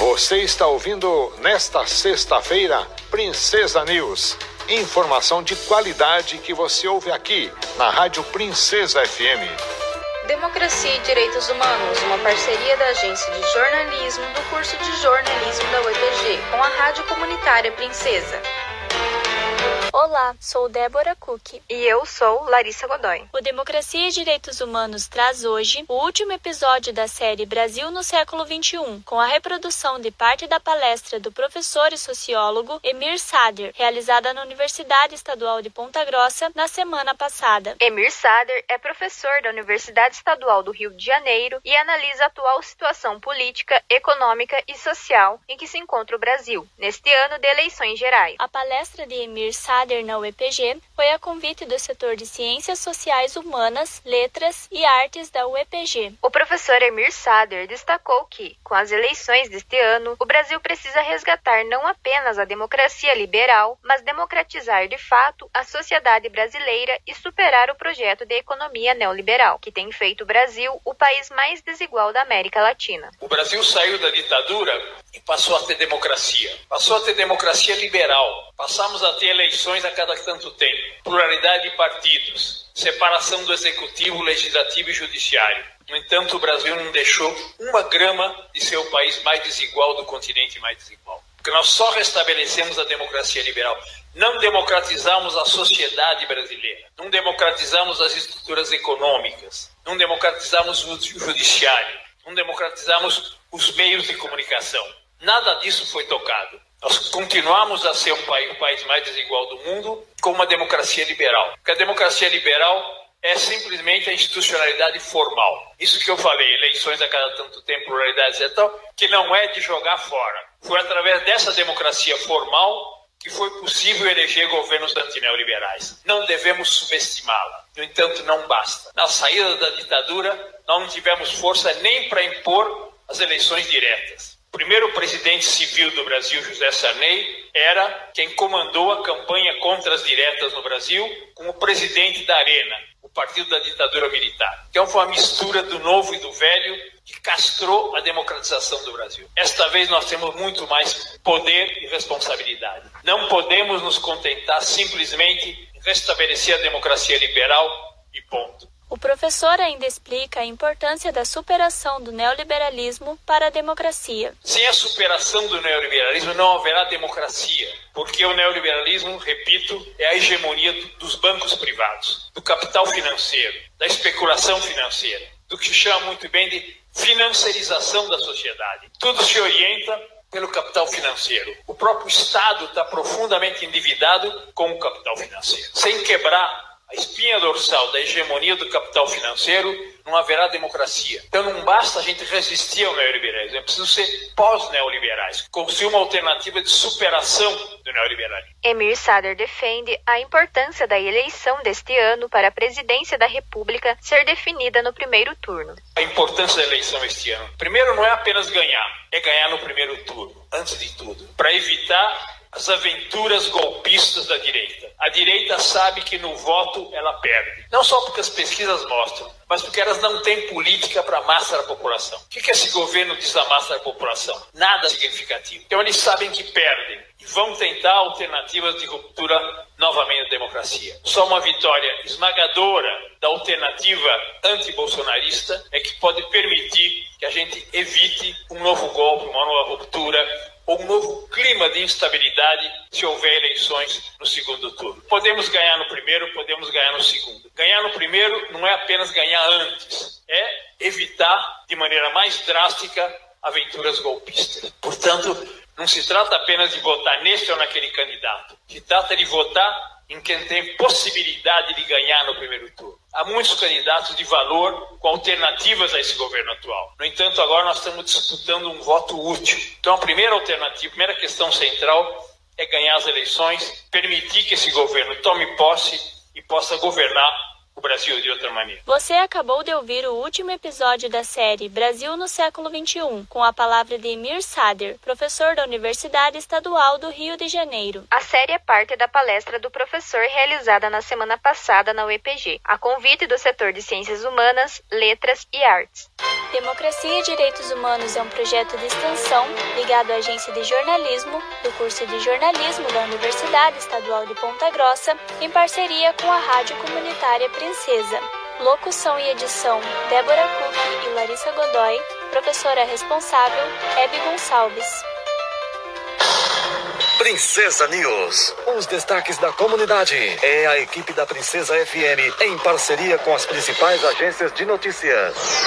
Você está ouvindo nesta sexta-feira Princesa News. Informação de qualidade que você ouve aqui na Rádio Princesa FM. Democracia e Direitos Humanos, uma parceria da Agência de Jornalismo do curso de jornalismo da UEPG com a Rádio Comunitária Princesa. Olá, sou Débora Cook. E eu sou Larissa Godoy. O Democracia e Direitos Humanos traz hoje o último episódio da série Brasil no século XXI, com a reprodução de parte da palestra do professor e sociólogo Emir Sader, realizada na Universidade Estadual de Ponta Grossa na semana passada. Emir Sader é professor da Universidade Estadual do Rio de Janeiro e analisa a atual situação política, econômica e social em que se encontra o Brasil, neste ano de eleições gerais. A palestra de Emir Sader na UEPG foi a convite do setor de Ciências Sociais Humanas, Letras e Artes da UEPG. O professor Emir Sader destacou que, com as eleições deste ano, o Brasil precisa resgatar não apenas a democracia liberal, mas democratizar de fato a sociedade brasileira e superar o projeto de economia neoliberal, que tem feito o Brasil o país mais desigual da América Latina. O Brasil saiu da ditadura e passou a ter democracia. Passou a ter democracia liberal. Passamos a ter eleições a cada tanto tempo, pluralidade de partidos, separação do executivo, legislativo e judiciário. No entanto, o Brasil não deixou uma grama de ser o país mais desigual do continente mais desigual. Porque nós só restabelecemos a democracia liberal. Não democratizamos a sociedade brasileira. Não democratizamos as estruturas econômicas. Não democratizamos o judiciário. Não democratizamos os meios de comunicação. Nada disso foi tocado. Nós continuamos a ser um país, o país mais desigual do mundo com uma democracia liberal. Porque a democracia liberal é simplesmente a institucionalidade formal. Isso que eu falei, eleições a cada tanto tempo, pluralidade e tal, que não é de jogar fora. Foi através dessa democracia formal que foi possível eleger governos antineoliberais. Não devemos subestimá-la. No entanto, não basta. Na saída da ditadura, nós não tivemos força nem para impor as eleições diretas. O primeiro presidente civil do Brasil, José Sarney, era quem comandou a campanha contra as diretas no Brasil como presidente da Arena, o partido da ditadura militar. Então foi uma mistura do novo e do velho que castrou a democratização do Brasil. Esta vez nós temos muito mais poder e responsabilidade. Não podemos nos contentar simplesmente em restabelecer a democracia liberal e ponto. O professor ainda explica a importância da superação do neoliberalismo para a democracia. Sem a superação do neoliberalismo não haverá democracia, porque o neoliberalismo, repito, é a hegemonia dos bancos privados, do capital financeiro, da especulação financeira, do que se chama muito bem de financiarização da sociedade. Tudo se orienta pelo capital financeiro. O próprio Estado está profundamente endividado com o capital financeiro. Sem quebrar a espinha dorsal da hegemonia do capital financeiro, não haverá democracia. Então não basta a gente resistir ao neoliberalismo, é preciso ser pós-neoliberais, construir uma alternativa de superação do neoliberalismo. Emir Sader defende a importância da eleição deste ano para a presidência da República ser definida no primeiro turno. A importância da eleição este ano. Primeiro, não é apenas ganhar, é ganhar no primeiro turno, antes de tudo, para evitar as aventuras golpistas da direita. A direita sabe que no voto ela perde. Não só porque as pesquisas mostram, mas porque elas não têm política para a massa da população. O que, que esse governo diz à massa da população? Nada significativo. Então eles sabem que perdem e vão tentar alternativas de ruptura novamente da democracia. Só uma vitória esmagadora da alternativa anti-bolsonarista é que pode permitir que a gente evite um novo golpe, uma nova ruptura ou um novo clima de instabilidade se houver eleições no segundo turno. Podemos ganhar no primeiro, podemos ganhar no segundo. Ganhar no primeiro não é apenas ganhar antes, é evitar de maneira mais drástica aventuras golpistas. Portanto, não se trata apenas de votar neste ou naquele candidato, se trata de votar em quem tem possibilidade de ganhar no primeiro turno. Há muitos candidatos de valor com alternativas a esse governo atual. No entanto, agora nós estamos disputando um voto útil. Então, a primeira alternativa, a primeira questão central é ganhar as eleições, permitir que esse governo tome posse e possa governar o Brasil de outra maneira. Você acabou de ouvir o último episódio da série Brasil no século XXI, com a palavra de Emir Sader, professor da Universidade Estadual do Rio de Janeiro. A série é parte da palestra do professor realizada na semana passada na UEPG, a convite do setor de Ciências Humanas, Letras e Artes. Democracia e Direitos Humanos é um projeto de extensão ligado à Agência de Jornalismo do curso de Jornalismo da Universidade Estadual de Ponta Grossa, em parceria com a Rádio Comunitária Princesa. Locução e edição: Débora Cook e Larissa Godoy. Professora responsável: Hebe Gonçalves. Princesa News. Os destaques da comunidade. É a equipe da Princesa FM em parceria com as principais agências de notícias.